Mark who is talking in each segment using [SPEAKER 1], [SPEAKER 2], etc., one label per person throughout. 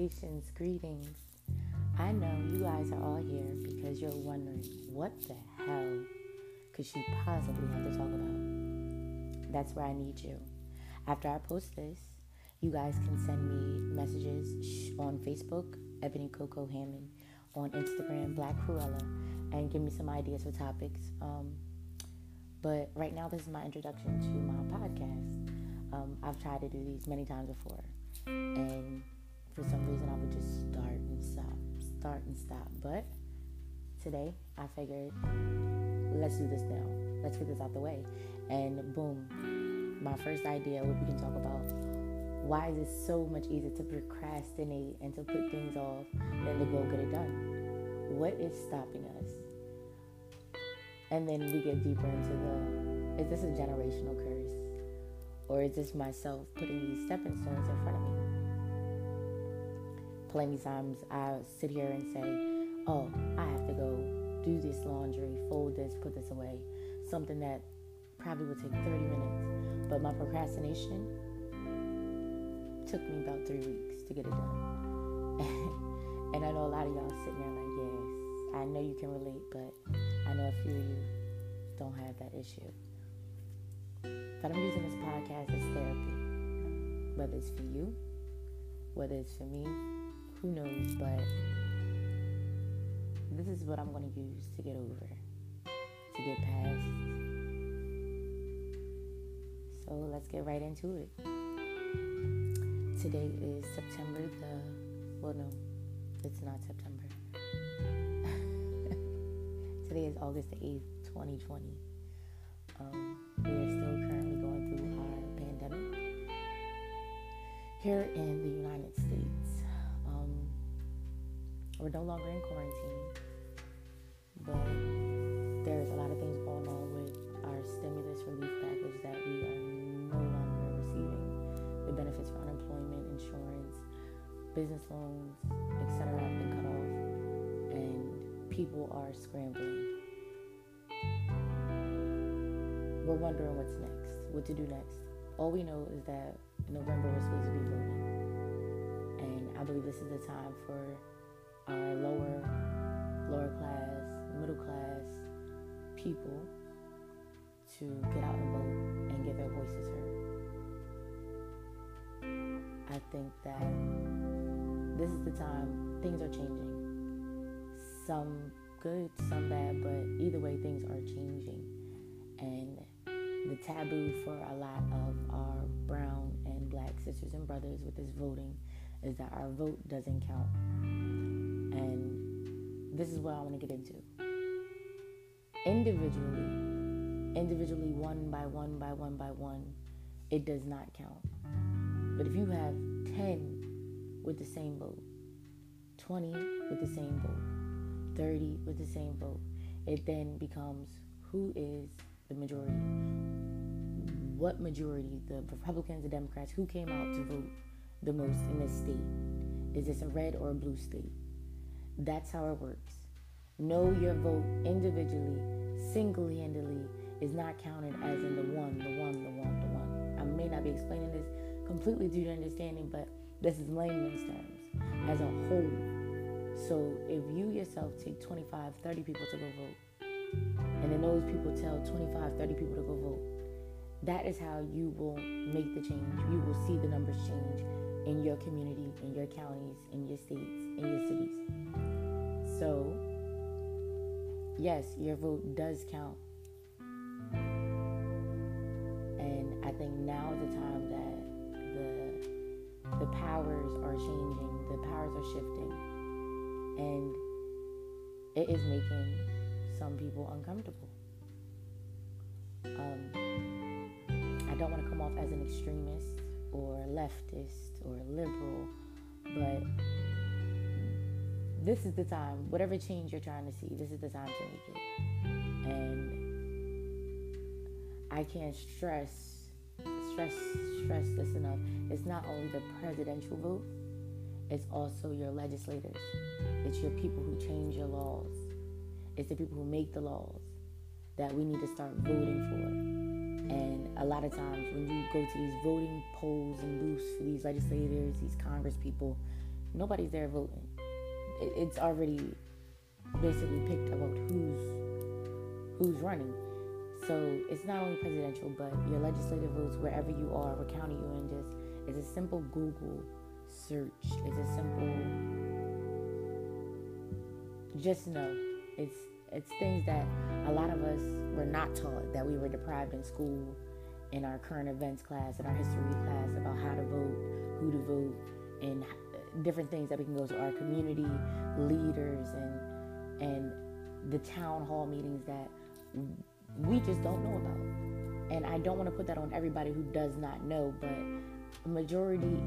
[SPEAKER 1] salutations, greetings. I know you guys are all here because you're wondering what the hell could she possibly have to talk about? That's where I need you. After I post this, you guys can send me messages on Facebook, Ebony Coco Hammond, on Instagram, Black Cruella, and give me some ideas for topics. Um, but right now, this is my introduction to my podcast. Um, I've tried to do these many times before, and for some reason, I would just start and stop, start and stop. But today, I figured, let's do this now. Let's get this out the way. And boom, my first idea, what we can talk about why is it so much easier to procrastinate and to put things off than to go get it done? What is stopping us? And then we get deeper into the is this a generational curse? Or is this myself putting these stepping stones in front of me? Plenty times I sit here and say, oh, I have to go do this laundry, fold this, put this away. Something that probably would take 30 minutes. But my procrastination took me about three weeks to get it done. and I know a lot of y'all sitting there like, yes, I know you can relate, but I know a few of you don't have that issue. But I'm using this podcast as therapy. Whether it's for you, whether it's for me, who knows, but this is what I'm going to use to get over, to get past. So let's get right into it. Today is September the, well, no, it's not September. Today is August the 8th, 2020. Um, we are still currently going through our pandemic here in the United States. We're no longer in quarantine, but there's a lot of things going on with our stimulus relief package that we are no longer receiving. The benefits for unemployment, insurance, business loans, etc. have been cut off, and people are scrambling. We're wondering what's next, what to do next. All we know is that November we're supposed to be voting, and I believe this is the time for our lower, lower class, middle class people to get out and vote and get their voices heard. I think that this is the time things are changing. Some good, some bad, but either way, things are changing. And the taboo for a lot of our brown and black sisters and brothers with this voting is that our vote doesn't count. And this is what I want to get into. Individually, individually, one by one by one by one, it does not count. But if you have 10 with the same vote, 20 with the same vote, 30 with the same vote, it then becomes who is the majority? What majority? The Republicans, the Democrats, who came out to vote the most in this state? Is this a red or a blue state? That's how it works. Know your vote individually, single handedly, is not counted as in the one, the one, the one, the one. I may not be explaining this completely due to your understanding, but this is layman's terms as a whole. So if you yourself take 25, 30 people to go vote, and then those people tell 25, 30 people to go vote, that is how you will make the change. You will see the numbers change in your community, in your counties, in your states, in your cities. So, yes, your vote does count. And I think now is the time that the the powers are changing, the powers are shifting, and it is making some people uncomfortable. Um, I don't want to come off as an extremist or leftist or liberal, but this is the time, whatever change you're trying to see, this is the time to make it. And I can't stress, stress, stress this enough. It's not only the presidential vote, it's also your legislators. It's your people who change your laws. It's the people who make the laws that we need to start voting for. And a lot of times when you go to these voting polls and booths for these legislators, these congress people, nobody's there voting. It's already basically picked about who's who's running. So it's not only presidential, but your legislative votes wherever you are, what county you're in. Just it's a simple Google search. It's a simple. Just know it's it's things that a lot of us were not taught that we were deprived in school, in our current events class, in our history class about how to vote, who to vote, and different things that we can go to our community leaders and and the town hall meetings that we just don't know about. And I don't want to put that on everybody who does not know, but a majority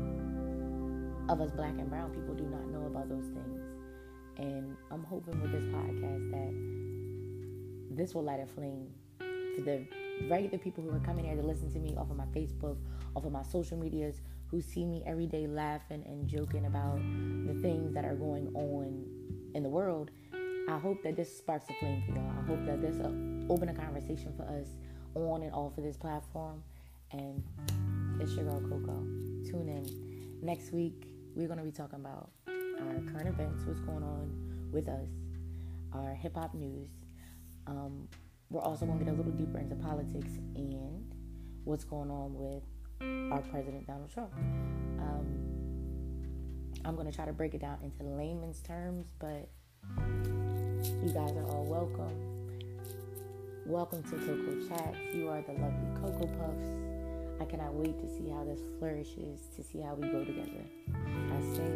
[SPEAKER 1] of us black and brown people do not know about those things. And I'm hoping with this podcast that this will light a flame for the regular people who are coming here to listen to me off of my Facebook, off of my social medias, who see me every day laughing and joking about the things that are going on in the world. I hope that this sparks a flame for y'all. I hope that this will open a conversation for us on and off of this platform. And it's your girl Coco. Tune in. Next week, we're to be talking about our current events, what's going on with us, our hip hop news. Um, we're also to get a little deeper into politics and what's going on with our president, Donald Trump. Um, I'm going to try to break it down into layman's terms, but you guys are all welcome. Welcome to Coco Chats. You are the lovely Coco Puffs. I cannot wait to see how this flourishes, to see how we go together. I say